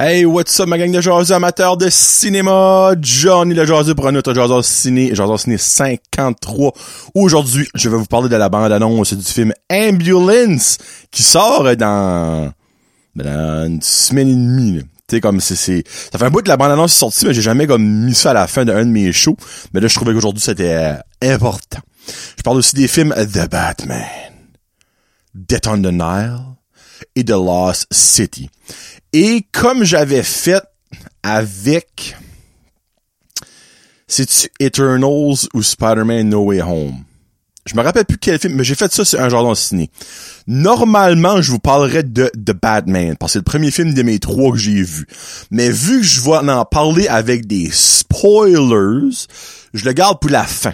Hey, what's up ma gang de jaseux amateurs de cinéma? Johnny le jaseux pour un autre jaseux ciné, jaseux ciné 53. Aujourd'hui, je vais vous parler de la bande-annonce du film Ambulance qui sort dans, dans une semaine et demie. Tu comme c'est, c'est, ça fait un bout que la bande-annonce est sortie, mais j'ai jamais comme mis ça à la fin d'un de mes shows. Mais là, je trouvais qu'aujourd'hui, c'était euh, important. Je parle aussi des films The Batman, Death on the Nile et The Lost City. Et comme j'avais fait avec... C'est-tu Eternals ou Spider-Man No Way Home? Je me rappelle plus quel film, mais j'ai fait ça sur un jardin ciné. Normalement, je vous parlerais de The Batman, parce que c'est le premier film de mes trois que j'ai vu. Mais vu que je vais en parler avec des spoilers, je le garde pour la fin.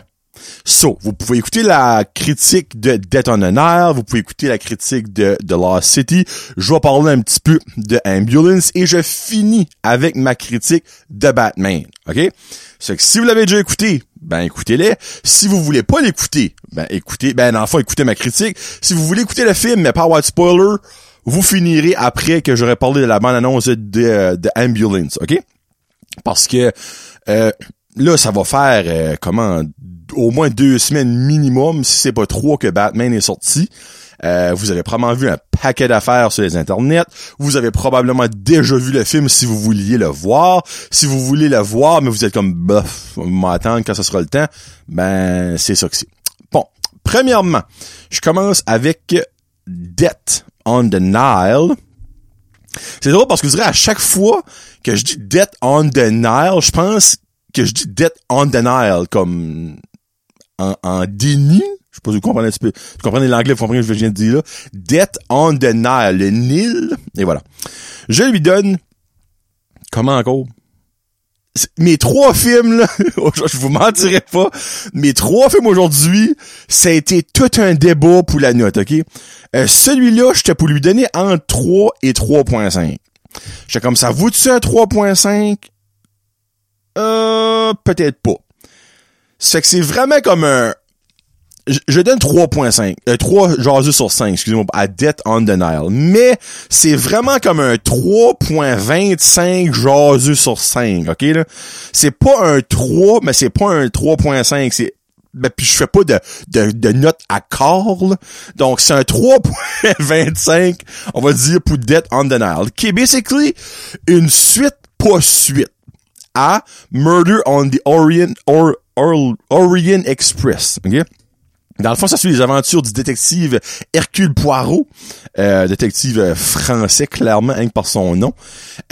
So, vous pouvez écouter la critique de Death on the Nile, vous pouvez écouter la critique de The Lost City. Je vais parler un petit peu de Ambulance et je finis avec ma critique de Batman. OK? C'est que si vous l'avez déjà écouté, ben écoutez-les. Si vous voulez pas l'écouter, ben écoutez, ben enfin écoutez ma critique. Si vous voulez écouter le film mais pas avoir de spoiler, vous finirez après que j'aurai parlé de la bande-annonce de, de Ambulance, OK? Parce que euh, là, ça va faire euh, comment au moins deux semaines minimum, si c'est pas trois que Batman est sorti. Euh, vous avez probablement vu un paquet d'affaires sur les internets. Vous avez probablement déjà vu le film si vous vouliez le voir. Si vous voulez le voir, mais vous êtes comme bof, m'attendre quand ce sera le temps, ben c'est ça que c'est. Bon, premièrement, je commence avec Death on the. C'est drôle parce que vous direz à chaque fois que je dis Death on the je pense que je dis Death on the comme en, en déni. Je sais pas si vous comprenez un petit peu. Vous comprenez l'anglais, vous comprenez ce que je viens de dire là. Death on the Nile, le Nil. Et voilà. Je lui donne, comment encore? Mes trois films, là, je vous mentirai pas, mes trois films aujourd'hui, ça a été tout un débat pour la note, ok? Euh, Celui-là, j'étais pour lui donner entre 3 et 3.5. J'étais comme ça, vous-tu un 3.5? Euh, peut-être pas. C'est que c'est vraiment comme un... Je, donne 3.5. Euh, 3 jaseux sur 5, excusez-moi, à Death on Nile. Mais c'est vraiment comme un 3.25 jaseux sur 5, OK, là? C'est pas un 3, mais c'est pas un 3.5, c'est... Ben, puis je fais pas de, de, de note à corps. Donc, c'est un 3.25, on va dire, pour Death on Nile. Qui est basically une suite, pas suite, à Murder on the Orient, or, Orient Express. ok? Dans le fond, ça suit les aventures du détective Hercule Poirot, euh, détective euh, français, clairement, hein, par son nom.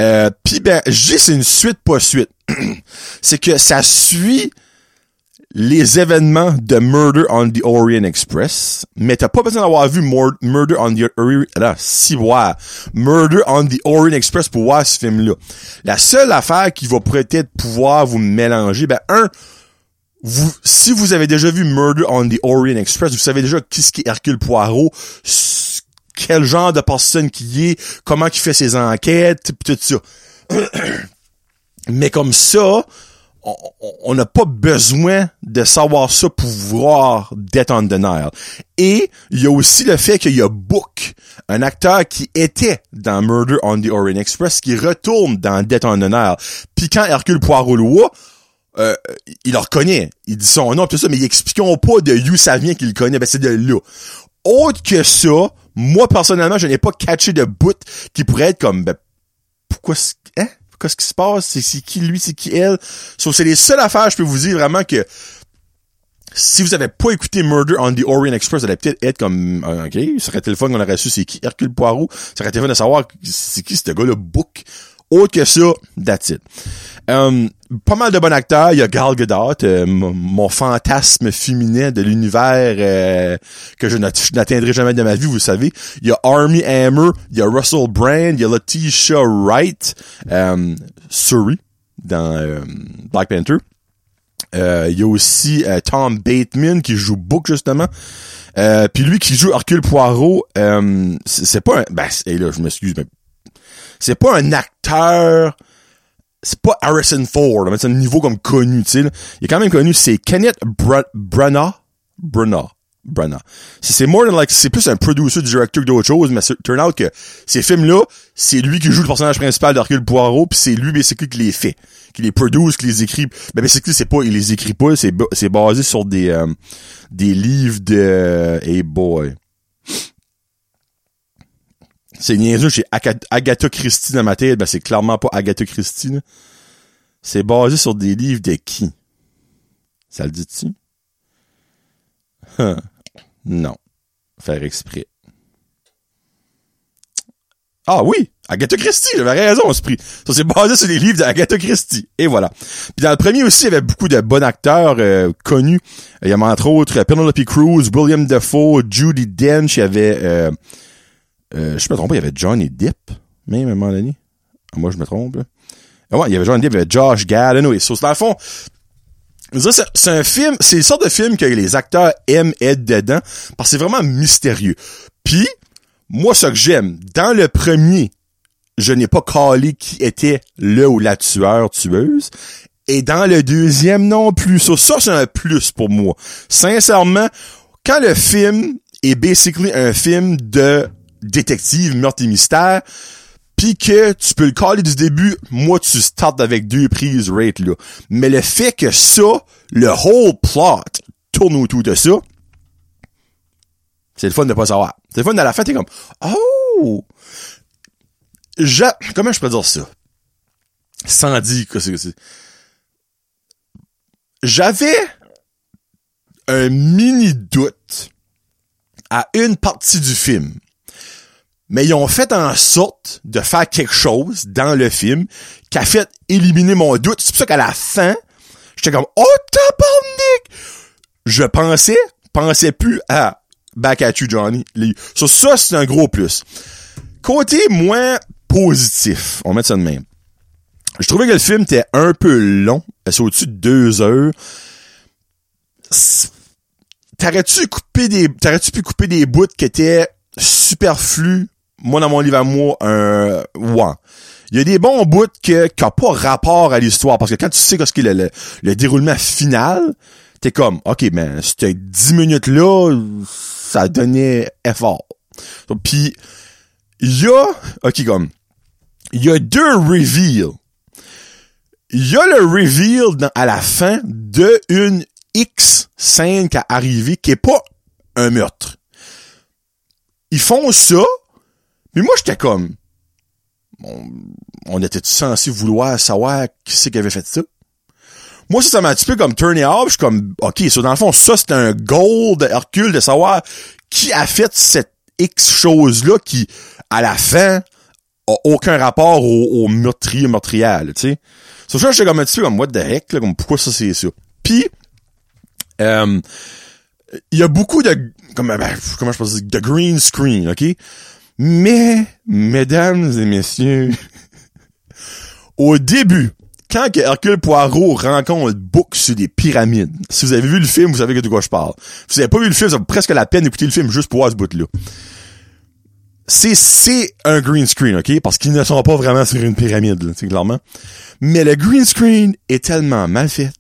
Euh, Puis, ben, j'ai c'est une suite, pas suite. c'est que ça suit les événements de Murder on the Orient Express, mais t'as pas besoin d'avoir vu Murder on the Orient, Murder on the Orient Express pour voir ce film-là. La seule affaire qui va peut-être pouvoir vous mélanger, ben, un, vous, si vous avez déjà vu Murder on the Orient Express, vous savez déjà qui ce qui est Hercule Poirot, quel genre de personne qui est, comment il fait ses enquêtes, tout ça. Mais comme ça, on n'a pas besoin de savoir ça pour voir Death on the Nile. Et il y a aussi le fait qu'il y a Book, un acteur qui était dans Murder on the Orient Express, qui retourne dans Death on the Nile. Puis quand Hercule Poirot le voit, euh, il le reconnaît. Il dit son nom, tout ça, mais ils expliqueront pas de où ça vient qu'il le connaît. Ben, c'est de là. Autre que ça, moi, personnellement, je n'ai pas catché de bout qui pourrait être comme, ben, pourquoi, hein? Qu'est-ce qui se passe? C'est qui lui, c'est qui elle? So, c'est les seules affaires, je peux vous dire vraiment que si vous avez pas écouté Murder on the Orient Express, ça allait peut-être être comme, euh, ok, ça serait le qu'on aurait su c'est qui? Hercule Poirot. Ça aurait été fun de savoir c'est qui ce gars-là, Book. Autre que ça, that's it. Um, pas mal de bons acteurs. Il y a Gal Gadot, euh, mon fantasme féminin de l'univers euh, que je n'atteindrai jamais de ma vie, vous savez. Il y a Army Hammer, il y a Russell Brand, il y a Letitia Wright, um, Surrey dans Black Panther. il y a aussi Tom Bateman qui joue Book justement. Puis lui qui joue Hercule Poirot, c'est pas un... Ben, et là, je m'excuse, mais c'est pas un acteur c'est pas Harrison Ford, mais c'est un niveau comme connu, tu sais. Il est quand même connu, c'est Kenneth Branagh? Branagh. Branagh. C'est c'est more than like, c'est plus un producer, director que d'autres choses, mais c'est- turn out que ces films-là, c'est lui qui joue le personnage principal d'Hercule Poirot, puis c'est lui, basically, qui les fait. Qui les produce, qui les écrit. Ben, basically, c'est pas, il les écrit pas, c'est basé sur des, euh, des livres de, hey boy. C'est niaiseux, j'ai Aga- Agatha Christie dans ma tête, ben c'est clairement pas Agatha Christie. C'est basé sur des livres de qui? Ça le dit-tu? Huh. Non. Faire exprès. Ah oui! Agatha Christie, j'avais raison, esprit. Ça, c'est basé sur les livres d'Agatha Christie. Et voilà. Puis dans le premier aussi, il y avait beaucoup de bons acteurs euh, connus. Il y avait entre autres euh, Penelope Cruz, William Dafoe, Judy Dench, il y avait... Euh, euh, je me trompe il y avait Johnny Depp, même à un moment donné. Ah, moi, je me trompe. là. Ah ouais, il y avait Johnny Depp, il y avait Josh Gad, anyway. So, dans le fond, c'est un film, c'est le sort de film que les acteurs aiment être dedans, parce que c'est vraiment mystérieux. Puis, moi, ce que j'aime, dans le premier, je n'ai pas calé qui était le ou la tueur, tueuse. Et dans le deuxième non plus. Ça c'est un plus pour moi. Sincèrement, quand le film est basically un film de détective, meurtre et mystère, pis que tu peux le caler du début, moi tu startes avec deux prises rate là. Mais le fait que ça, le whole plot tourne autour de ça, c'est le fun de pas savoir. C'est le fun à la fin, t'es comme Oh! j'a- comment je peux dire ça? Sans dire que c'est, c'est- J'avais un mini doute à une partie du film. Mais ils ont fait en sorte de faire quelque chose dans le film qui a fait éliminer mon doute. C'est pour ça qu'à la fin, j'étais comme, oh, tabarnak! Je pensais, pensais plus à Back at You, Johnny. So, ça, c'est un gros plus. Côté moins positif, on mettre ça de même. Je trouvais que le film était un peu long. C'est au-dessus de deux heures. T'aurais-tu coupé des, t'aurais-tu pu couper des bouts qui étaient superflus? Moi, dans mon livre à moi, un, ouais. Il y a des bons bouts qui ont pas rapport à l'histoire. Parce que quand tu sais ce qu'est le, le, le déroulement final, t'es comme, OK, ben, c'était 10 minutes-là, ça donnait effort. Puis, il y a, OK, comme, il y a deux reveals. Il y a le reveal à la fin de une X scène qui a arrivé qui est pas un meurtre. Ils font ça, mais moi j'étais comme, on, on était censé vouloir savoir qui c'est qui avait fait ça? Moi, ça, ça m'a un petit peu comme turné off. Je suis comme, OK, ça, dans le fond, ça, c'est un goal de Hercule de savoir qui a fait cette X chose-là qui, à la fin, a aucun rapport au, au meurtrier meurtrière, tu sais. Ça, j'étais comme un petit peu comme, what the heck, là, comme, pourquoi ça, c'est ça? Puis, euh, il y a beaucoup de, comme, ben, comment je peux dire, de green screen, OK? Mais, mesdames et messieurs, au début, quand Hercule Poirot rencontre Book sur des pyramides, si vous avez vu le film, vous savez de quoi je parle. Si vous avez pas vu le film, ça vaut presque la peine d'écouter le film juste pour voir ce bout-là. C'est, c'est un green screen, OK? Parce qu'ils ne sont pas vraiment sur une pyramide, là, clairement. Mais le green screen est tellement mal fait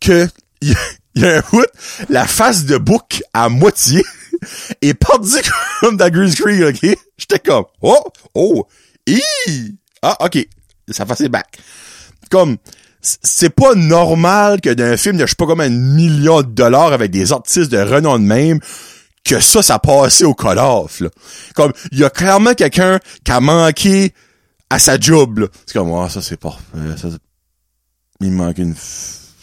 que il y, a- il y a un bout, la face de Book à moitié est perdue comme dans le green screen, OK? J'étais comme, oh, oh, hi! Ah, OK. Ça ses back. Comme, c'est pas normal que d'un film de je sais pas combien de millions de dollars avec des artistes de renom de même, que ça, ça passait au call-off, là. Comme, il y a clairement quelqu'un qui a manqué à sa job, là. C'est comme, ah, ça c'est parfait, ça il manque une,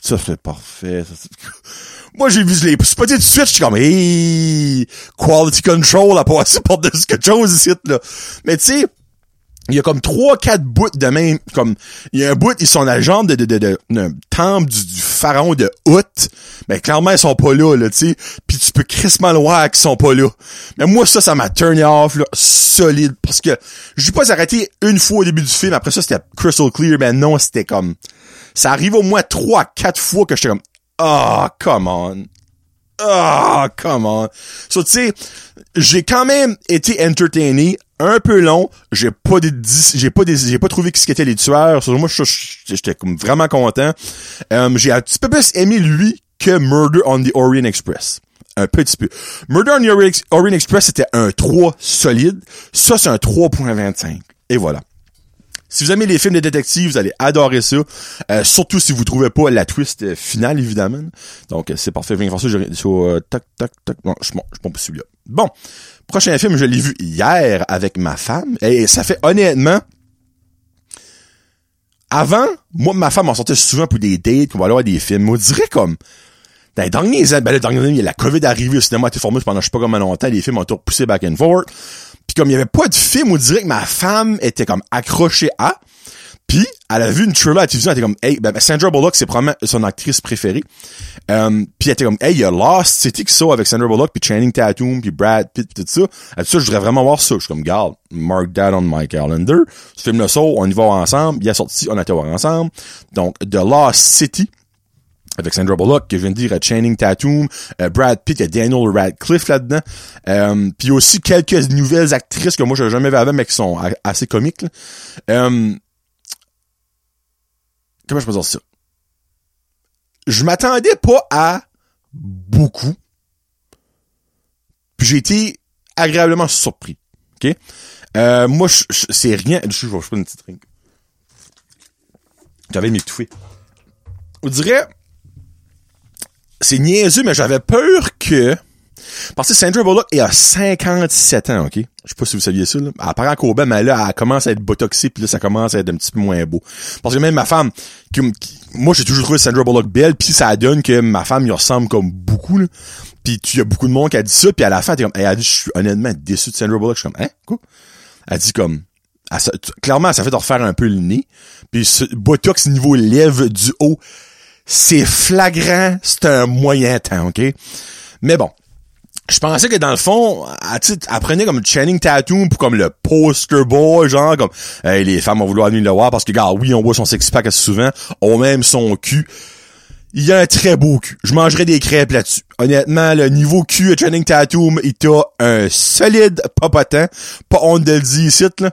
ça c'est parfait, ça. Moi, j'ai vu les spotés tout de suite, je suis comme, hey, quality control a passé par-dessus quelque chose ici, là. Mais tu sais, il y a comme trois, quatre bouts de même, comme, il y a un bout, ils sont à la jambe de, de, de, de, temple du, du pharaon de Hout. Mais clairement, ils sont pas là, là, tu sais. Puis tu peux crissement le voir qu'ils sont pas là. Mais moi, ça, ça m'a turné off, là, solide. Parce que, je vais pas arrêter une fois au début du film. Après ça, c'était crystal clear. Mais non, c'était comme, ça arrive au moins trois, quatre fois que j'étais comme, ah, come on. Ah, come on. So, tu sais, j'ai quand même été entertainé, un peu long. J'ai pas des, j'ai pas des, j'ai pas trouvé qui était les tueurs. So, moi, j'étais vraiment content. Euh, j'ai un petit peu plus aimé lui que Murder on the Orient Express. un petit peu. Murder on the Orient Express, c'était un 3 solide. Ça, c'est un 3.25. Et voilà. Si vous aimez les films de détectives, vous allez adorer ça. Euh, surtout si vous trouvez pas la twist euh, finale, évidemment. Donc, euh, c'est parfait. Viens voir ça. Sur, tac, tac, tac. Non, je, je pas celui-là. Bon. Prochain film, je l'ai vu hier avec ma femme. Et ça fait honnêtement... Avant, moi ma femme, on sortait souvent pour des dates, qu'on va aller voir des films. On dirait comme... Dans les derniers années, ben, les derniers années, la COVID arrivée, le cinéma a été formé pendant je sais pas comment longtemps, les films ont tout repoussé back and forth. Puis comme il y avait pas de film, on dirait que ma femme était comme accrochée à. Puis elle a vu une trailer à la télévision, elle était comme hey, ben, Sandra Bullock, c'est probablement son actrice préférée. Um, puis elle était comme hey, il y a Lost City qui sort avec Sandra Bullock, puis Channing Tatum, puis Brad Pitt, pis tout ça. Elle dit ça, je voudrais vraiment voir ça. Je suis comme garde, mark that on my calendar. Ce film le sort, on y va ensemble. Il a sorti, on a été voir ensemble. Donc The Lost City avec Sandra Bullock, que je viens de dire, Channing Tatum, euh, Brad Pitt, il Daniel Radcliffe là-dedans. Euh, puis aussi quelques nouvelles actrices que moi je jamais vu avant, mais qui sont assez comiques. Euh, comment je peux dire ça? Je m'attendais pas à beaucoup. Puis j'ai été agréablement surpris. OK? Euh, moi, c'est rien. Je, vais prendre une petite drink. J'avais m'étouffer. On dirait c'est niaiseux, mais j'avais peur que... Parce que Sandra Bullock est à 57 ans, OK? Je sais pas si vous saviez ça, là. Elle apparaît encore belle, mais là, elle commence à être botoxée, puis là, ça commence à être un petit peu moins beau. Parce que même ma femme, qui, moi, j'ai toujours trouvé Sandra Bullock belle, puis ça donne que ma femme lui ressemble comme beaucoup, là. Puis il y a beaucoup de monde qui a dit ça, puis à la fin, elle, elle a dit, je suis honnêtement déçu de Sandra Bullock. Je suis comme, hein? Quoi? Elle dit comme, clairement, ça fait de refaire un peu le nez. Puis botox niveau lèvres du haut, c'est flagrant, c'est un moyen temps, OK? Mais bon, je pensais que dans le fond, elle, prenait comme Channing Tatum pour comme le poster boy, genre comme les femmes vont vouloir venir le voir parce que gars, oui, on voit son six-pack assez souvent, on même son cul. Il a un très beau cul. Je mangerais des crêpes là-dessus. Honnêtement, le niveau cul de Channing Tatum, il a un solide papotant. Pas honte de le dire ici, là.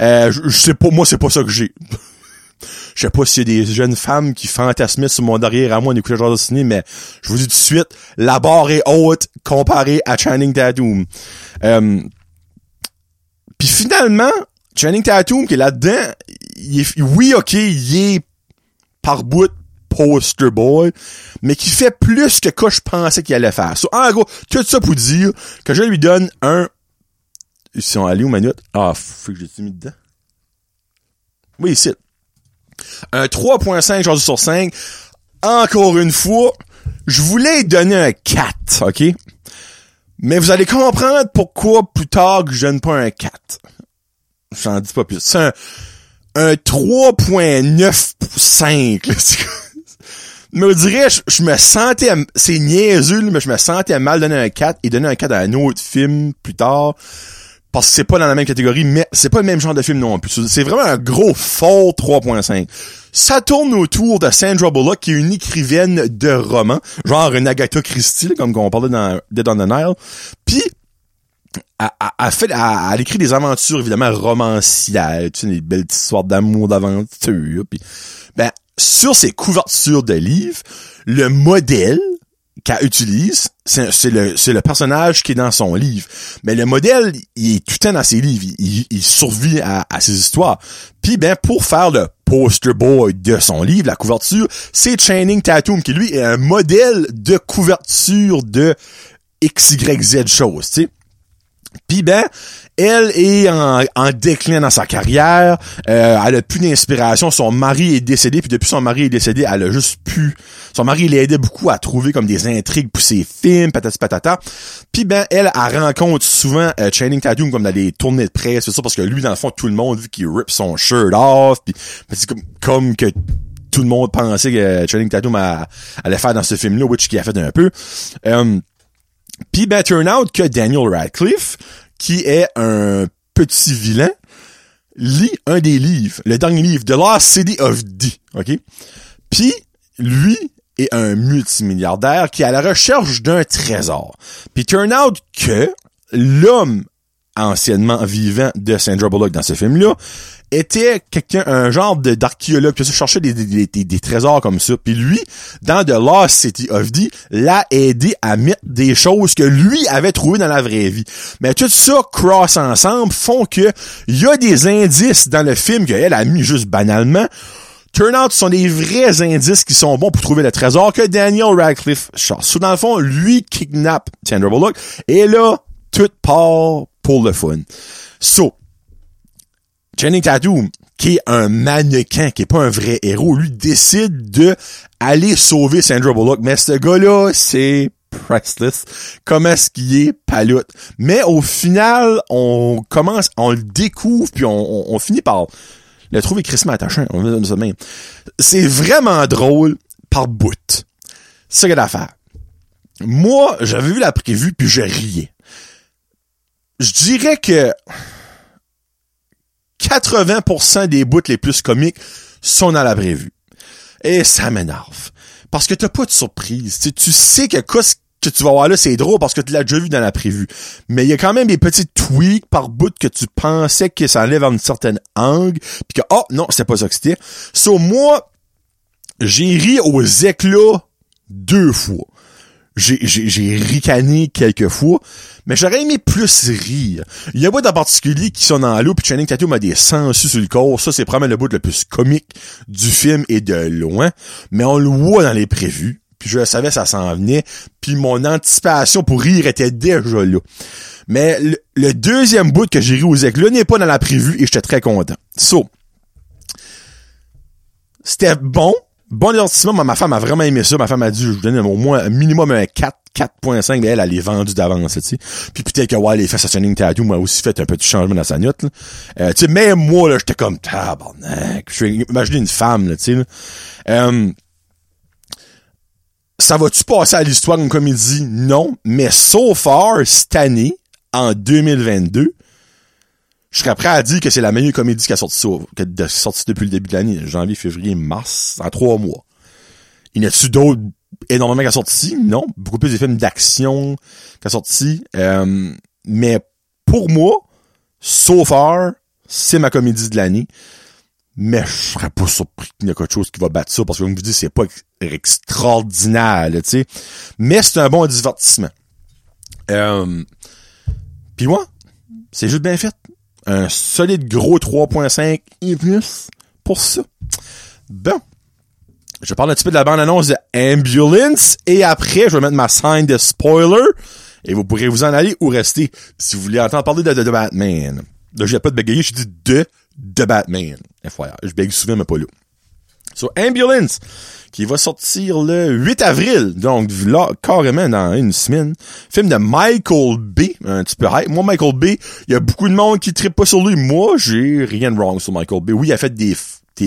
Euh, je sais pas, moi, c'est pas ça que j'ai. Je sais pas s'il y a des jeunes femmes qui fantasmaient sur mon derrière à moi en écoutant genre de ciné, mais je vous dis tout de suite, la barre est haute comparée à Channing Tatum. Euh, puis finalement, Channing Tatum qui est là-dedans, oui, ok, il est par bout poster boy, mais qui fait plus que quoi je pensais qu'il allait faire. So, en gros, tout ça pour dire que je lui donne un... Ils sont allés où, Manute? Ah, faut que j'ai mis dedans. Oui, ici. Un 3.5 aujourd'hui sur 5. Encore une fois, je voulais donner un 4, OK? Mais vous allez comprendre pourquoi plus tard que je donne pas un 4. J'en dis pas plus. C'est un, un 3.95. mais je dirais, je, me sentais, c'est niaiseux, mais je me sentais mal donner un 4 et donner un 4 à un autre film plus tard parce que c'est pas dans la même catégorie, mais c'est pas le même genre de film non plus. C'est vraiment un gros fort 3.5. Ça tourne autour de Sandra Bullock, qui est une écrivaine de romans, genre une Agatha Christie, comme on parlait dans Dead on the Nile. Puis, elle, fait, elle, écrit des aventures, évidemment, romancières, tu sais, des belles histoires d'amour, d'aventure. Ben, sur ces couvertures de livres, le modèle utilise, c'est le, personnage qui est dans son livre. Mais le modèle, il est tout le temps dans ses livres. Il, survit à, ses histoires. Puis ben, pour faire le poster boy de son livre, la couverture, c'est Channing Tatum qui, lui, est un modèle de couverture de XYZ choses, tu sais. Puis ben, elle est en, déclin dans sa carrière. Euh, elle a plus d'inspiration. Son mari est décédé. Puis depuis son mari est décédé, elle a juste pu. Son mari l'aidait beaucoup à trouver comme des intrigues pour ses films, patati patata. Puis ben, elle, elle rencontre souvent euh, Channing Tatum comme dans des tournées de presse, c'est ça, parce que lui, dans le fond, tout le monde vu qu'il rip son shirt off. Puis c'est comme, comme que tout le monde pensait que Channing Tatum allait faire dans ce film-là, which qu'il a fait un peu. Euh, puis ben, turn out que Daniel Radcliffe, qui est un petit vilain, lit un des livres, le dernier livre, The Last City of D, OK? Puis, lui est un multimilliardaire qui est à la recherche d'un trésor. Puis turn out que l'homme anciennement vivant de Sandra Bullock dans ce film-là, était quelqu'un, un genre de d'archéologue qui cherchait des, des, des, des, trésors comme ça. Puis lui, dans The Lost City of D, l'a aidé à mettre des choses que lui avait trouvées dans la vraie vie. Mais tout ça cross ensemble font que il y a des indices dans le film qu'elle a mis juste banalement. Turn out, ce sont des vrais indices qui sont bons pour trouver le trésor que Daniel Radcliffe cherche. dans le fond, lui kidnappe Sandra Bullock. Et là, tout part pour le fun. So, Channing Tatum, qui est un mannequin, qui est pas un vrai héros, lui décide de aller sauver Sandra Bullock. Mais ce gars-là, c'est priceless. Comment est-ce qu'il est paloute. Mais au final, on commence, on le découvre, puis on, finit par le trouver crissement attachant. On va ça même. C'est vraiment drôle par bout. C'est ce qu'il a à Moi, j'avais vu la prévue, puis je riais. Je dirais que 80% des bouts les plus comiques sont dans la prévue. Et ça m'énerve. Parce que t'as pas de surprise. tu sais que quoi que tu vas voir là, c'est drôle parce que tu l'as déjà vu dans la prévue. Mais il y a quand même des petits tweaks par bout que tu pensais que ça enlève une certaine angle, puis que, oh, non, c'est pas ça que c'était. So, moi, j'ai ri aux éclats deux fois j'ai ricané quelques fois, mais j'aurais aimé plus rire. Il y a un bout en particulier qui sont dans l'eau, puis Channing Tatum a des sangsues sur le corps. Ça, c'est probablement le bout le plus comique du film et de loin. Mais on le voit dans les prévus. Puis je savais ça s'en venait. Puis mon anticipation pour rire était déjà là. Mais le, deuxième bout que j'ai ri aux éclats n'est pas dans la prévue et j'étais très content. So, c'était bon, bon divertissement, ma femme a vraiment aimé ça. Ma femme a dit, je vous donne au moins un minimum un 4, 4.5, mais elle, elle est vendue d'avance, tu. Puis peut-être que, ouais, les fesses Channing Tattoo m'a aussi fait un petit changement dans sa note, euh, tu sais, même moi, là, j'étais comme, tabarnak. Je suis imaginé une femme, là, tu sais, euh, ça va-tu passer à l'histoire d'une comédie? Non. Mais so far, cette année, en 2022, je serais prêt à dire que c'est la meilleure comédie qui a sorti, qui a sorti depuis le début de l'année, janvier, février, mars, en trois mois. Il y a tu d'autres énormément qui a sorti? Non. Beaucoup plus de films d'action qui a sorti. Euh, mais pour moi, so far, c'est ma comédie de l'année. Mais je serais pas surpris qu'il y ait quelque chose qui va battre ça, parce que comme vous dites, c'est pas extraordinaire, tu sais. Mais c'est un bon divertissement. Euh, Puis moi, c'est juste bien fait un solide gros 3.5 et pour ça. Bon. Je parle un petit peu de la bande-annonce de Ambulance et après, je vais mettre ma sign de spoiler et vous pourrez vous en aller ou rester si vous voulez entendre parler de, The Batman. Là, j'ai pas de bégayer, je dis de The Batman. FYI, je bégaye souvent, mais pas là. So, Ambulance, qui va sortir le 8 avril, donc là, carrément dans une semaine. Film de Michael B, un petit peu hype. Moi, Michael B, il y a beaucoup de monde qui trippe pas sur lui. Moi, j'ai rien de wrong sur Michael B. Oui, il a fait des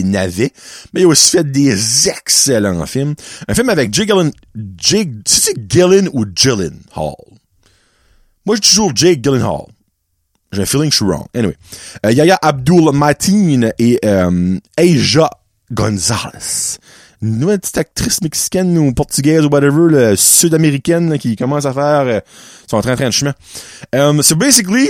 navets, mais il a aussi fait des excellents films. Un film avec Jake Gillen, Jake, c'est Gillen ou Gillen Hall? Moi, je dis toujours Jake Gyllenhaal. J'ai un feeling que je suis wrong. Anyway. Euh, Yaya Abdul Mateen et euh, Gonzalez une nouvelle petite actrice mexicaine ou portugaise ou whatever, sud-américaine qui commence à faire euh, son train-train de chemin. Um, so basically,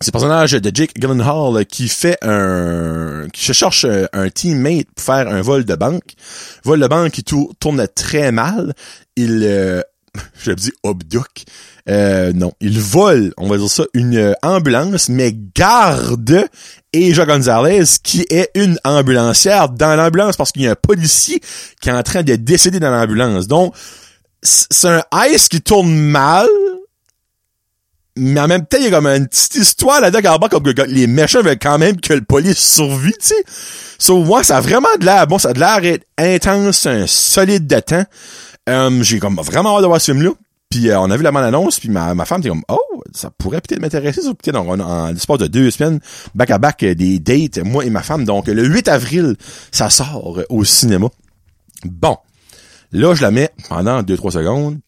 c'est le personnage de Jake Gyllenhaal qui fait un qui cherche un teammate pour faire un vol de banque. Vol de banque qui tourne très mal. Il euh, je dis obduque. Euh, non, il vole, on va dire ça, une ambulance, mais garde Aja Gonzalez, qui est une ambulancière dans l'ambulance parce qu'il y a un policier qui est en train de décéder dans l'ambulance. Donc, c'est un ice qui tourne mal, mais en même temps, il y a comme une petite histoire là-dedans, comme que les méchants veulent quand même que le police survit, tu sais. So, moi, ça a vraiment de l'air, bon, ça a de l'air intense, un solide de temps. Euh, j'ai comme vraiment hâte de voir ce film-là. Puis euh, on a vu la bande-annonce, puis ma, ma femme était comme Oh, ça pourrait peut-être m'intéresser, ça peut-être en, en l'espace de deux semaines, back à back euh, des dates, moi et ma femme. Donc le 8 avril, ça sort au cinéma. Bon. Là, je la mets pendant 2-3 secondes.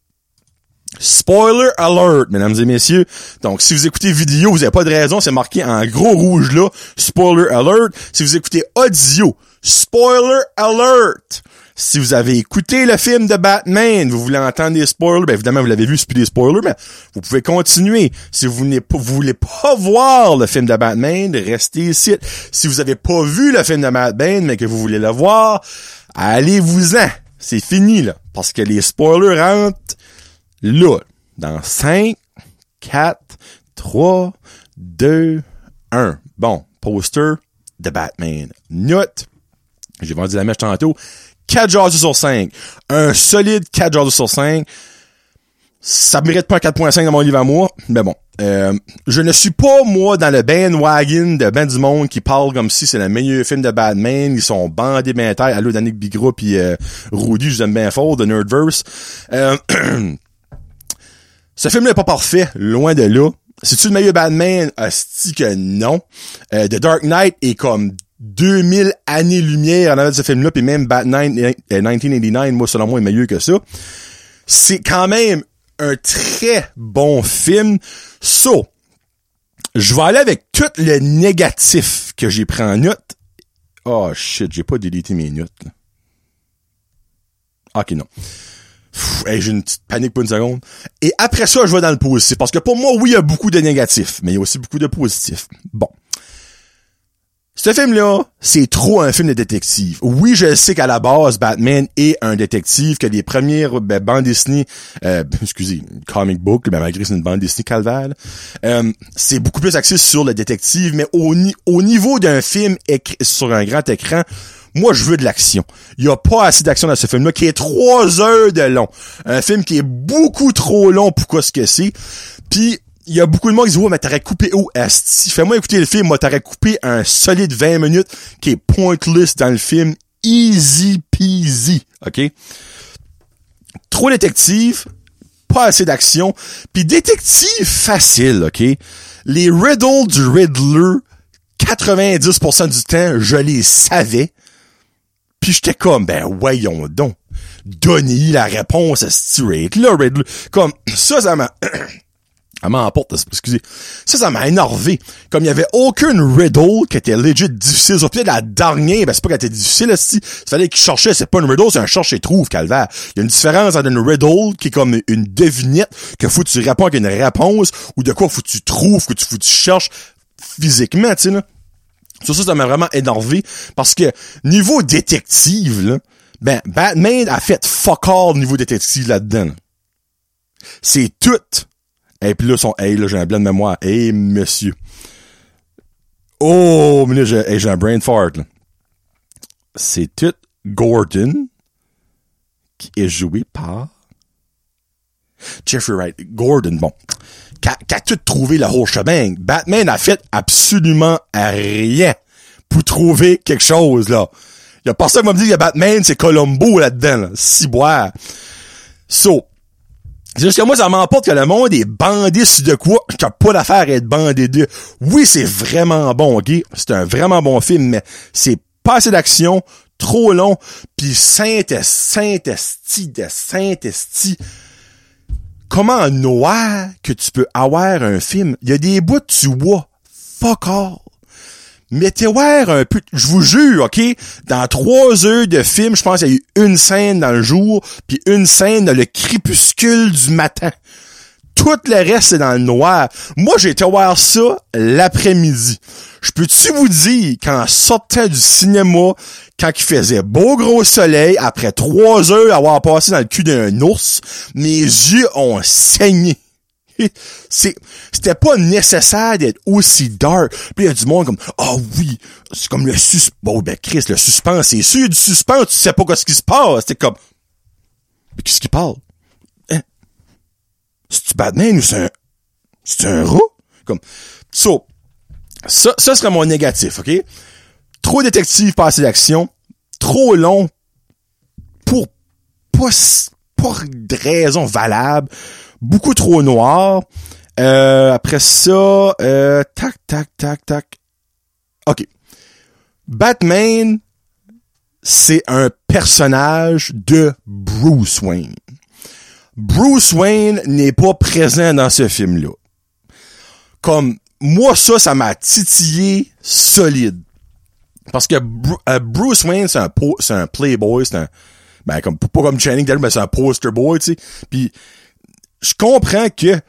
Spoiler alert, mesdames et messieurs. Donc, si vous écoutez vidéo, vous n'avez pas de raison, c'est marqué en gros rouge là. Spoiler alert. Si vous écoutez audio, spoiler alert. Si vous avez écouté le film de Batman, vous voulez entendre des spoilers, ben évidemment vous l'avez vu, c'est plus des spoilers, mais vous pouvez continuer. Si vous vous voulez pas voir le film de Batman, restez ici. Si vous avez pas vu le film de Batman, mais que vous voulez le voir, allez-vous-en. C'est fini, là. Parce que les spoilers rentrent là. Dans 5, 4, 3, 2, 1. Bon, poster de Batman. Note. J'ai vendu la mèche tantôt. 4 jasus sur 5. Un solide 4 jasus sur 5. Ça mérite pas un 4.5 dans mon livre à moi, mais bon. Euh, je ne suis pas, moi, dans le bandwagon de ben du monde qui parle comme si c'est le meilleur film de Batman. Ils sont bandés ben terre. Allô, Danick Bigra puis euh, Rudy, je vous aime bien fort, de Nerdverse. Euh, ce film n'est pas parfait, loin de là. C'est-tu le meilleur Batman? Asti que non. Euh, The Dark Knight est comme 2000 années-lumière en avant de ce film-là, puis même Batman 1989, moi, selon moi, est meilleur que ça. C'est quand même un très bon film. So, je vais aller avec tout le négatif que j'ai pris en note. Oh shit, j'ai pas délité mes notes. Ok, non. Hey, j'ai une petite panique pour une seconde. Et après ça, je vais dans le positif. Parce que pour moi, oui, il y a beaucoup de négatifs, mais il y a aussi beaucoup de positifs. Bon. Ce film-là, c'est trop un film de détective. Oui, je sais qu'à la base, Batman est un détective, que les premières ben, bandes dessinées, euh, excusez, comic book, ben, malgré c'est une bande dessinée calvaire, euh, c'est beaucoup plus axé sur le détective, mais au, au niveau d'un film sur un grand écran, moi, je veux de l'action. Il y a pas assez d'action dans ce film-là, qui est trois heures de long. Un film qui est beaucoup trop long pour quoi ce que c'est. Puis, il y a beaucoup de monde qui disent, ouais, mais t'aurais coupé où, Asti? Fais-moi écouter le film, moi, t'aurais coupé un solide 20 minutes qui est pointless dans le film. Easy peasy. OK? Trop détective, pas assez d'action, puis détective facile, OK? Les riddles du Riddler, 90% du temps, je les savais. Puis j'étais comme, ben voyons donc. Donnez la réponse à Riddler. Comme, ça, ça m'a... Excusez. Ça, ça m'a énervé. Comme il y avait aucune riddle qui était legit difficile. Sur peut-être la dernière, ben c'est pas qu'elle était difficile, si. Il fallait qu'il cherchait, c'est pas une riddle, c'est un cherche et trouve, calvaire. Il y a une différence entre une riddle qui est comme une devinette, que faut que tu réponds avec une réponse, ou de quoi faut que tu trouves, que tu faut que tu cherches physiquement, tu sais, là. Ça, ça m'a vraiment énervé. Parce que, niveau détective, là, ben, Batman a fait fuck all niveau détective là-dedans. C'est tout et puis là, son hey, là, j'ai un blanc de mémoire. Hey, monsieur. Oh, mais j'ai, j'ai un brain fart, là. C'est tout Gordon qui est joué par Jeffrey Wright. Gordon, bon. Qui a, tout trouvé le whole chemin. Batman a fait absolument rien pour trouver quelque chose, là. Y a personne qui m'a dit que Batman, c'est Colombo là-dedans, là. Si boire. So, c'est juste que moi, ça m'emporte que le monde est bandé sur de quoi. T'as pas d'affaire à être bandé de. Oui, c'est vraiment bon, ok? C'est un vraiment bon film, mais c'est pas assez d'action, trop long, pis saint saint esti de saint esti. Comment noir que tu peux avoir un film? Il y a des bouts tu vois. Fuck all voir un peu, je vous jure, ok, dans trois heures de film, je pense qu'il y a eu une scène dans le jour, puis une scène dans le crépuscule du matin. Tout le reste, c'est dans le noir. Moi, j'ai été voir ça l'après-midi. Je peux-tu vous dire qu'en sortant du cinéma, quand il faisait beau gros soleil, après trois heures avoir passé dans le cul d'un ours, mes yeux ont saigné. C'était pas nécessaire d'être aussi dark. Puis il y a du monde comme ah oui, c'est comme le suspense. Bon ben Chris, le suspense, c'est sûr du suspense, tu sais pas ce qui se passe. C'était comme Mais qu'est-ce qui parle? Hein? C'est-tu Batman ou c'est un. C'est un rat? Comme. So, ça, ça serait mon négatif, OK? Trop détective, pas assez d'action. Trop long pour pas, pas de raison valable beaucoup trop noir. Euh, après ça, euh, tac, tac, tac, tac. OK. Batman, c'est un personnage de Bruce Wayne. Bruce Wayne n'est pas présent dans ce film-là. Comme, moi, ça, ça m'a titillé solide. Parce que euh, Bruce Wayne, c'est un, c'est un playboy, c'est un, Ben, comme, pas comme Channing ben, c'est un poster boy, tu sais. Je comprends que,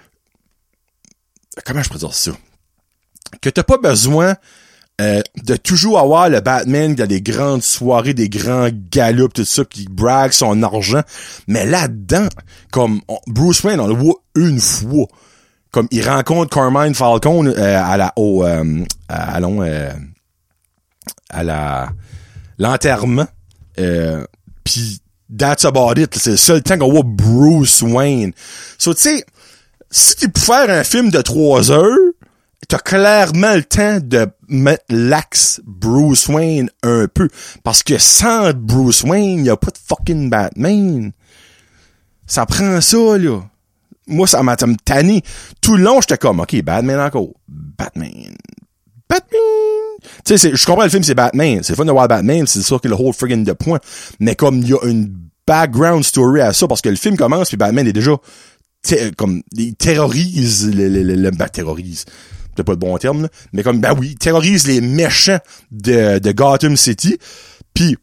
comment je peux dire ça? Que t'as pas besoin euh, de toujours avoir le Batman a des grandes soirées, des grands galops, tout ça, qui brague son argent. Mais là-dedans, comme Bruce Wayne, on le voit une fois. Comme il rencontre Carmine Falcon euh, à la au euh, allons euh, à la l'enterrement. Euh, Puis that's about it. C'est le seul temps qu'on voit Bruce Wayne. So tu sais, si tu peux faire un film de trois heures, t'as clairement le temps de mettre l'axe Bruce Wayne un peu. Parce que sans Bruce Wayne, y a pas de fucking Batman. Ça prend ça, là. Moi, ça m'a tanné. Tout le long, j'étais comme, OK, Batman encore. Batman. Batman. Tu sais, je comprends le film, c'est Batman. C'est fun de voir Batman, c'est sûr qu'il a le whole friggin' de points. Mais comme il y a une background story à ça, parce que le film commence, puis Batman est déjà comme il terrorise le, le, le, ben, terrorise c'est pas le bon terme, là, mais comme, ben oui, terrorise les méchants de, de Gotham City, puis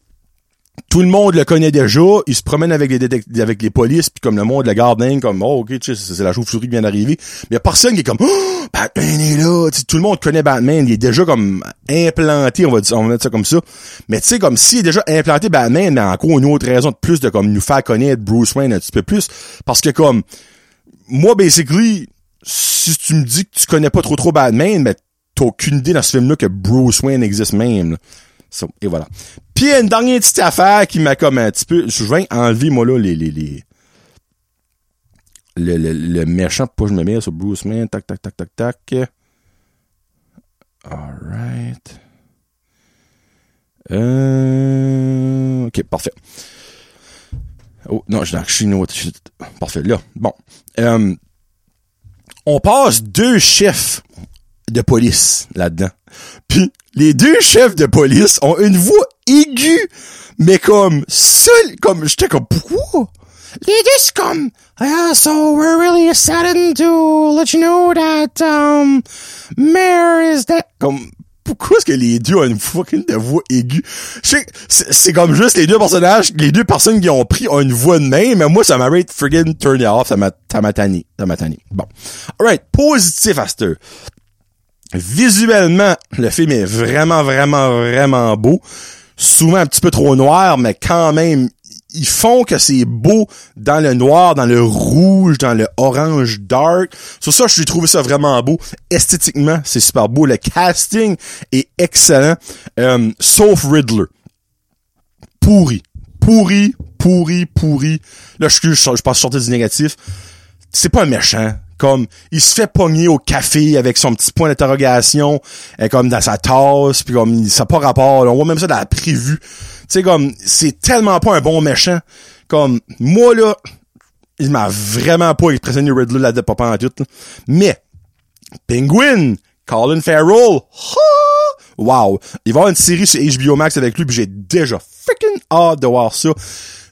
tout le monde le connaît déjà, il se promène avec les avec les polices, puis comme le monde le garde comme oh ok, c'est la chauve-souris qui vient d'arriver. Mais y a personne qui est comme oh, Batman est là, tout le monde connaît Batman, il est déjà comme implanté, on va dire, on va mettre ça comme ça. Mais tu sais comme s'il est déjà implanté Batman, mais encore une autre raison de plus de comme nous faire connaître Bruce Wayne un petit peu plus parce que comme moi basically si tu me dis que tu connais pas trop trop Batman, mais t'as aucune idée dans ce film-là que Bruce Wayne existe même. Et voilà. Puis une dernière petite affaire qui m'a comme un petit peu. Je viens enlever moi là les les les. Le, le, le méchant, pas je me mets sur Bruce Wayne, tac, tac, tac, tac, tac. Alright. Euh... Ok, parfait. Oh, non, je suis une autre. Parfait, là. Bon. Euh, on passe deux chefs de police là-dedans. Puis les deux chefs de police ont une voix aiguë, mais comme seul, comme j'étais comme pourquoi? Les deux comme yeah, so we're really saddened to let you know that um Mayor is that comme pourquoi est-ce que les deux ont une fucking de voix aiguë? C'est comme juste les deux personnages, les deux personnes qui ont pris ont une voix de même, mais moi, ça m'a friggin' turn off, ça m'a, ça m'a tanné, ça m'a tanné. Bon. Alright, positif à Visuellement, le film est vraiment, vraiment, vraiment beau. Souvent un petit peu trop noir, mais quand même ils font que c'est beau dans le noir, dans le rouge, dans le orange dark. Sur ça, je trouvé ça vraiment beau. Esthétiquement, c'est super beau. Le casting est excellent. Euh, sauf Riddler. Pourri. Pourri, pourri, pourri. Là, je, je, je passe sortir du négatif. C'est pas un méchant comme il se fait pogner au café avec son petit point d'interrogation euh, comme dans sa tasse puis comme ça n'a pas rapport on voit même ça dans la prévue. Tu sais comme c'est tellement pas un bon méchant. Comme moi là il m'a vraiment pas impressionné Riddler là de pas en tout mais Penguin Colin Farrell wow. Il va avoir une série sur HBO Max avec lui puis j'ai déjà freaking hâte de voir ça.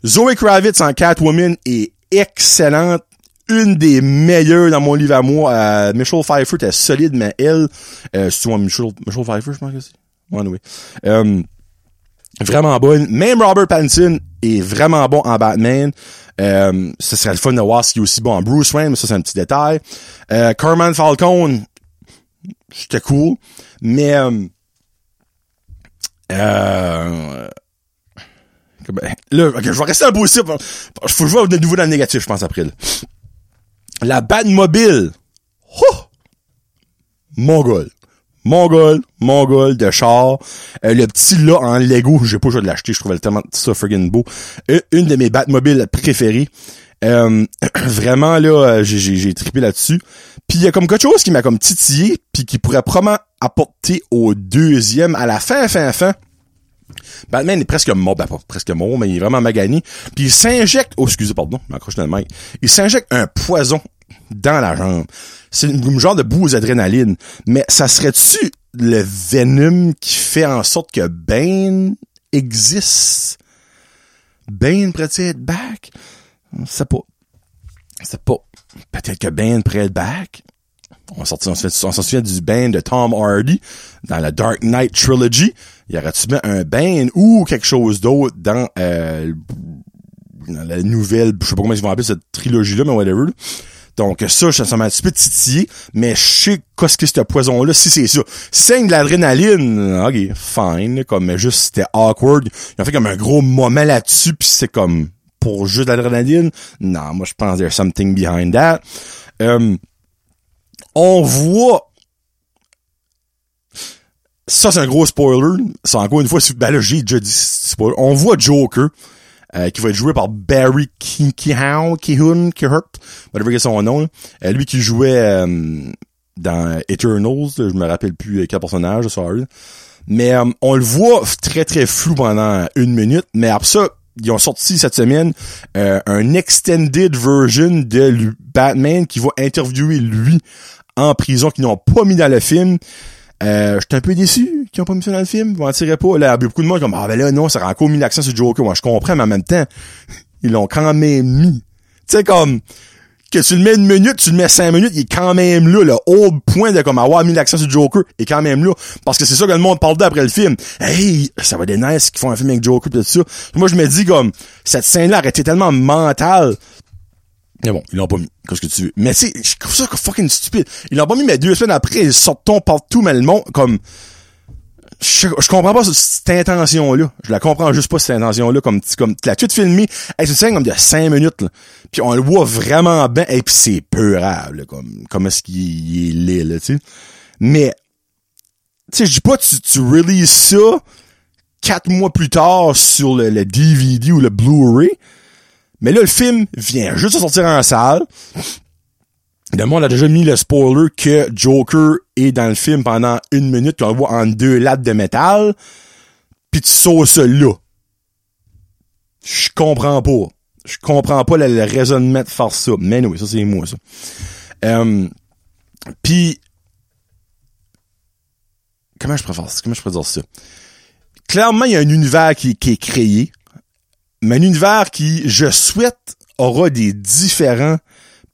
Zoe Kravitz en Catwoman est excellente une des meilleures dans mon livre à moi. Euh, Michelle Pfeiffer était solide, mais elle, euh, c'est moi Michelle, Michelle Pfeiffer, je pense que c'est? Euh, vraiment bonne. Même Robert Pattinson est vraiment bon en Batman. Euh, ce serait le fun de voir ce qui est aussi bon en Bruce Wayne, mais ça c'est un petit détail. Euh, Carman Falcon, c'était cool, mais euh, euh, là, je vais rester en positif. Je faut jouer de nouveau dans le négatif, je pense après. La Batmobile. Oh! Mongol. Mongol, Mongol de char. Euh, le petit là en Lego, j'ai pas joué de l'acheter, je trouvais tellement ça friggin' beau. Euh, une de mes Batmobiles préférées. Euh, vraiment là, j'ai, j'ai, trippé là-dessus. Puis il y a comme quelque chose qui m'a comme titillé, puis qui pourrait probablement apporter au deuxième, à la fin, fin, fin. Batman est presque mort, ben presque mort, mais il est vraiment magani. Puis il s'injecte, oh excusez, pardon, m'accroche le mic. Il s'injecte un poison dans la jambe. C'est une genre de boue aux adrénaline. Mais ça serait-tu le Venom qui fait en sorte que Bane existe? Bane pourrait être back? C'est pas. C'est pas. Peut-être que Bane pourrait être back. On s'en souvient du Bane de Tom Hardy dans la Dark Knight Trilogy. Y aurait-tu bien un Bane ou quelque chose d'autre dans euh, dans la nouvelle, je sais pas comment ils vont appeler cette trilogie-là, mais whatever. Donc ça, ça m'a un petit peu titillé, mais je sais qu'est-ce que ce poison-là, si c'est ça. C'est de l'adrénaline, ok, fine, comme mais juste c'était awkward. Ils ont fait comme un gros moment là-dessus, puis c'est comme pour juste l'adrénaline? Non, moi je pense there's something behind that. Euh, on voit ça c'est un gros spoiler. C'est encore une fois, ben là j'ai déjà dit spoiler. On voit Joker euh, qui va être joué par Barry Kihun, Kihun, Kihurt, whatever son nom. Euh, lui qui jouait euh, dans Eternals, je me rappelle plus quel personnage, sorry. Mais on le voit très très flou pendant une minute, mais après ça, ils ont sorti cette semaine un extended version de Batman qui va interviewer lui en prison, qu'ils n'ont pas mis dans le film. Euh, j'étais un peu déçu qu'ils ont pas mis ça dans le film. Vous en pas. Là, beaucoup de monde comme, ah ben là, non, ça rend encore mis l'accent sur Joker. Moi, je comprends, mais en même temps, ils l'ont quand même mis. Tu sais, comme, que tu le mets une minute, tu le mets cinq minutes, il est quand même là. Le haut point de comme avoir mis l'accent sur Joker est quand même là. Parce que c'est ça que le monde parle d'après le film. Hey, ça va être nice qu'ils font un film avec Joker pis tout ça. Moi, je me dis comme, cette scène-là aurait été tellement mentale mais bon, ils l'ont pas mis. Qu'est-ce que tu veux? Mais c'est, je trouve ça fucking stupide. Ils l'ont pas mis, mais deux semaines après, ils sortent ton partout, mais le monde, comme, je, comprends pas cette intention-là. Je la comprends juste pas, cette intention-là. Comme, comme, la toute filmée, elle se scène comme de cinq minutes, là. Puis on le voit vraiment bien, et puis c'est peurable, comme, comme est-ce qu'il est là, tu sais. Mais, tu sais, je dis pas, tu, tu releases ça quatre mois plus tard sur le, le DVD ou le Blu-ray, mais là, le film vient juste de sortir en salle. Le monde a déjà mis le spoiler que Joker est dans le film pendant une minute, qu'on le voit en deux lattes de métal, pis tu sauves ça là. Je comprends pas. Je comprends pas le, raisonnement de faire ça. Mais oui, ça c'est moi, ça. Euh, puis, comment je préfère Comment je préfère dire ça? Clairement, il y a un univers qui, qui est créé mais un univers qui, je souhaite, aura des différents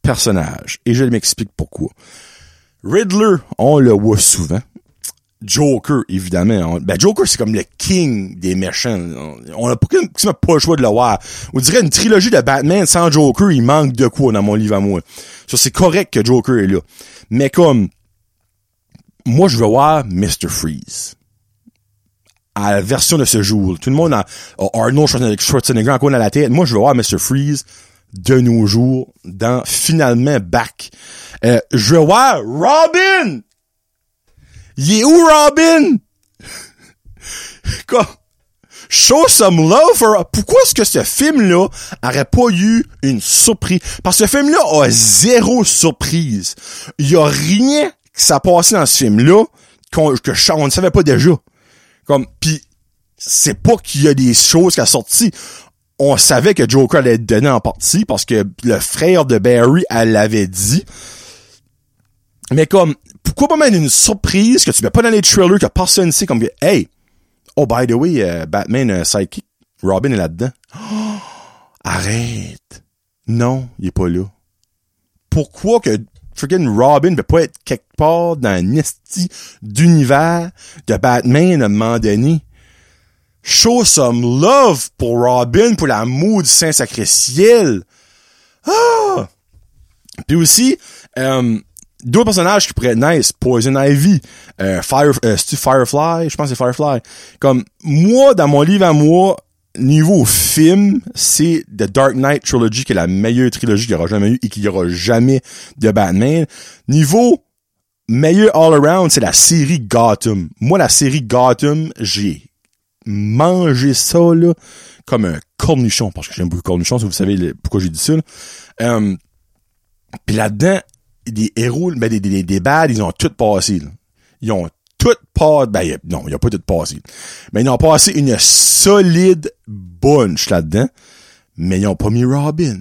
personnages. Et je m'explique pourquoi. Riddler, on le voit souvent. Joker, évidemment. ben, Joker, c'est comme le king des méchants. On n'a pas, pas le choix de le voir. On dirait une trilogie de Batman sans Joker, il manque de quoi dans mon livre à moi. Ça, c'est correct que Joker est là. Mais comme, moi, je veux voir Mr. Freeze à la version de ce jour. Tout le monde a, Arnold Schwarzenegger encore dans la tête. Moi, je veux voir Mr. Freeze de nos jours dans finalement Back. Euh, je veux voir Robin! Il est où Robin? Quoi? Show some love for... Pourquoi est-ce que ce film-là aurait pas eu une surprise? Parce que ce film-là a zéro surprise. Il y a rien qui s'est passé dans ce film-là qu'on, que on ne savait pas déjà. Comme, pis c'est pas qu'il y a des choses qui a sorti. On savait que Joker allait être donné en partie parce que le frère de Barry, elle l'avait dit. Mais comme, pourquoi pas mettre une surprise que tu mets pas dans les trailers que personne ne sait comme, hey, oh by the way, euh, Batman uh, sidekick, Robin est là-dedans. arrête. Non, il est pas là. Pourquoi que freaking Robin veut pas être quelque part dans un esti d'univers de Batman à un moment donné. Show some love pour Robin, pour l'amour du Saint-Sacré-Ciel. Ah! Puis aussi, euh, deux personnages qui pourraient être nice. Poison Ivy, euh, euh, Firefly, je pense que c'est Firefly. Comme, moi, dans mon livre à moi, niveau film, c'est The Dark Knight Trilogy qui est la meilleure trilogie qu'il y aura jamais eu et qu'il y aura jamais de Batman. Niveau meilleur all around, c'est la série Gotham. Moi, la série Gotham, j'ai mangé ça là comme un cornichon parce que j'aime beaucoup cornichon, si vous savez pourquoi j'ai dit ça. Euh, Puis là-dedans, des héros, ben des, des, des bad, ils ont tout passé. Ils ont ben, non, il a pas tout passé. Mais ils ont passé une solide bunch là-dedans. Mais ils ont pas mis Robin.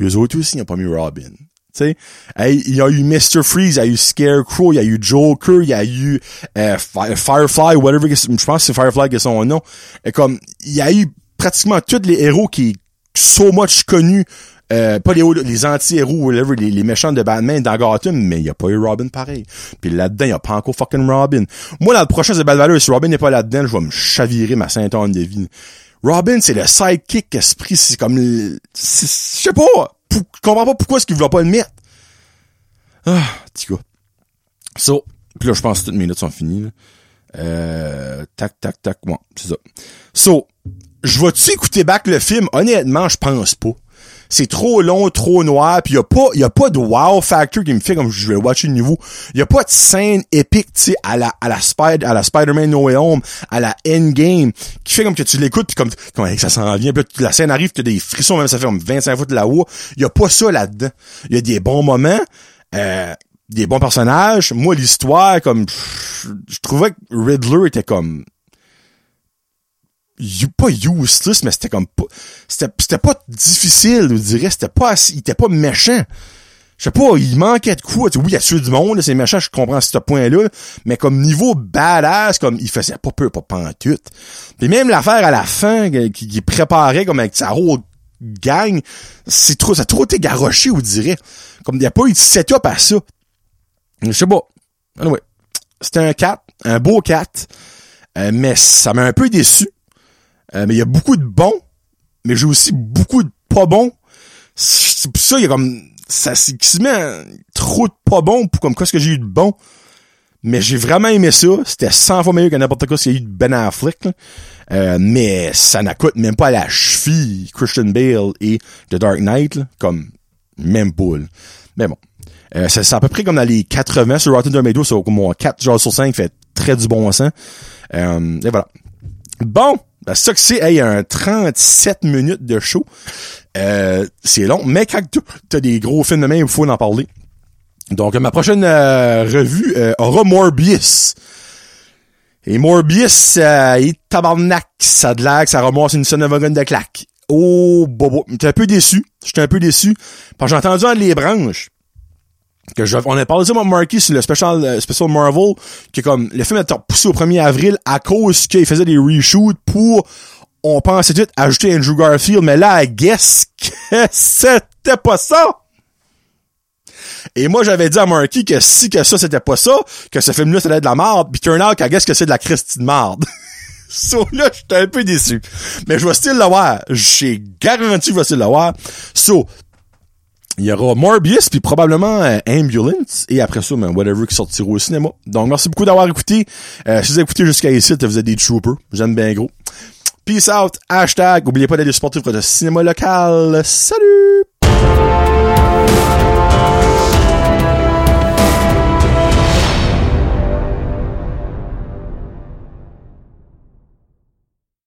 Eux autres aussi, ils ont pas mis Robin. Tu sais, il y a eu Mr. Freeze, il y a eu Scarecrow, il y a eu Joker, il y a eu euh, Firefly, whatever, je pense que c'est Firefly qui est son nom. Et comme, il y a eu pratiquement tous les héros qui so much connus euh, pas les, les anti-héros, les, les, méchants de Batman dans Gotham, mais il n'y a pas eu Robin pareil. Puis là-dedans, il n'y a pas encore fucking Robin. Moi, dans le prochain The Bad Valor, si Robin n'est pas là-dedans, je vais me chavirer ma sainte de vie. Robin, c'est le sidekick esprit, c'est comme, je sais pas, je comprends pas pourquoi est-ce qu'il voulait pas le mettre. Ah, petit gars. So, puis là, je pense que toutes mes notes sont finies, là. Euh, tac, tac, tac, bon, c'est ça. So, je vais-tu écouter back le film? Honnêtement, je pense pas. C'est trop long, trop noir, puis y a pas, y a pas de wow factor qui me fait comme je vais watcher le niveau. Y a pas de scène épique, tu sais, à la, à la Spider, Spider-Man No Way Home, à la Endgame, qui fait comme que tu l'écoutes puis comme, comme ça s'en vient, puis la scène arrive, t'as des frissons, même ça fait comme 25 fois de la haut. Y a pas ça là-dedans. Y a des bons moments, euh, des bons personnages. Moi, l'histoire, comme, je trouvais que Riddler était comme, you- pas useless, mais c'était comme pas, c'était, pas difficile, je dirais, c'était pas il était pas méchant. Je sais pas, il manquait de sais, oui, il a tué du monde, c'est méchant, je comprends ce point-là, mais comme niveau badass, comme, il faisait pas peur, pas pantoute. Puis même l'affaire à la fin, qui, préparait comme avec sa whole gang, c'est trop, ça a trop été garoché, on dirait. Comme, il y a pas eu de setup à ça. Je sais pas. Anyway. C'était un 4, un beau 4, euh, mais ça m'a un peu déçu. Euh, mais il y a beaucoup de bons, mais j'ai aussi beaucoup de pas bons. C'est pour ça, il y a comme, ça, c'est quasiment trop de pas bons pour comme quoi ce que j'ai eu de bon? Mais j'ai vraiment aimé ça. C'était 100 fois meilleur que n'importe quoi qu'il y a eu de Ben Affleck. Euh, mais ça n'accoute même pas à la cheville Christian Bale et The Dark Knight. là. Comme, même boule. Mais bon. Euh, c'est à peu près comme dans les 80 sur Rotten Tomatoes, c'est comme mon 4 genre sur 5 fait très du bon sens. Euh, et voilà. Bon, ben, ça que c'est, hey, un 37 minutes de show. Euh, c'est long, mais quand t'as des gros films de même, il faut en parler. Donc, ma prochaine euh, revue euh, aura Morbius. Et Morbius, euh, il tabarnak, ça de que ça ramasse une wagon de claque. Oh, bobo. J'étais un peu déçu. J'étais un peu déçu. Parce que j'ai entendu entre les branches que je, on a parlé de ça, moi, Marky, sur le special, euh, special Marvel, que comme, le film a été repoussé au 1er avril à cause qu'il faisait des reshoots pour, on pensait tout ajouter Andrew Garfield, mais là, guess que c'était pas ça! Et moi, j'avais dit à Marky que si que ça, c'était pas ça, que ce film-là, c'était de la merde, pis turn out, I guess que c'est de la Christie de merde. So là, j'étais un peu déçu. Mais je vais still l'avoir. J'ai garanti que je vais still l'avoir. So, il y aura Morbius, puis probablement euh, Ambulance, et après ça, ben, whatever qui sortira au cinéma. Donc, merci beaucoup d'avoir écouté. Euh, si vous écoutez jusqu'à ici, vous êtes des troopers. J'aime bien gros. Peace out. Hashtag. N'oubliez pas d'aller supporter votre cinéma local. Salut!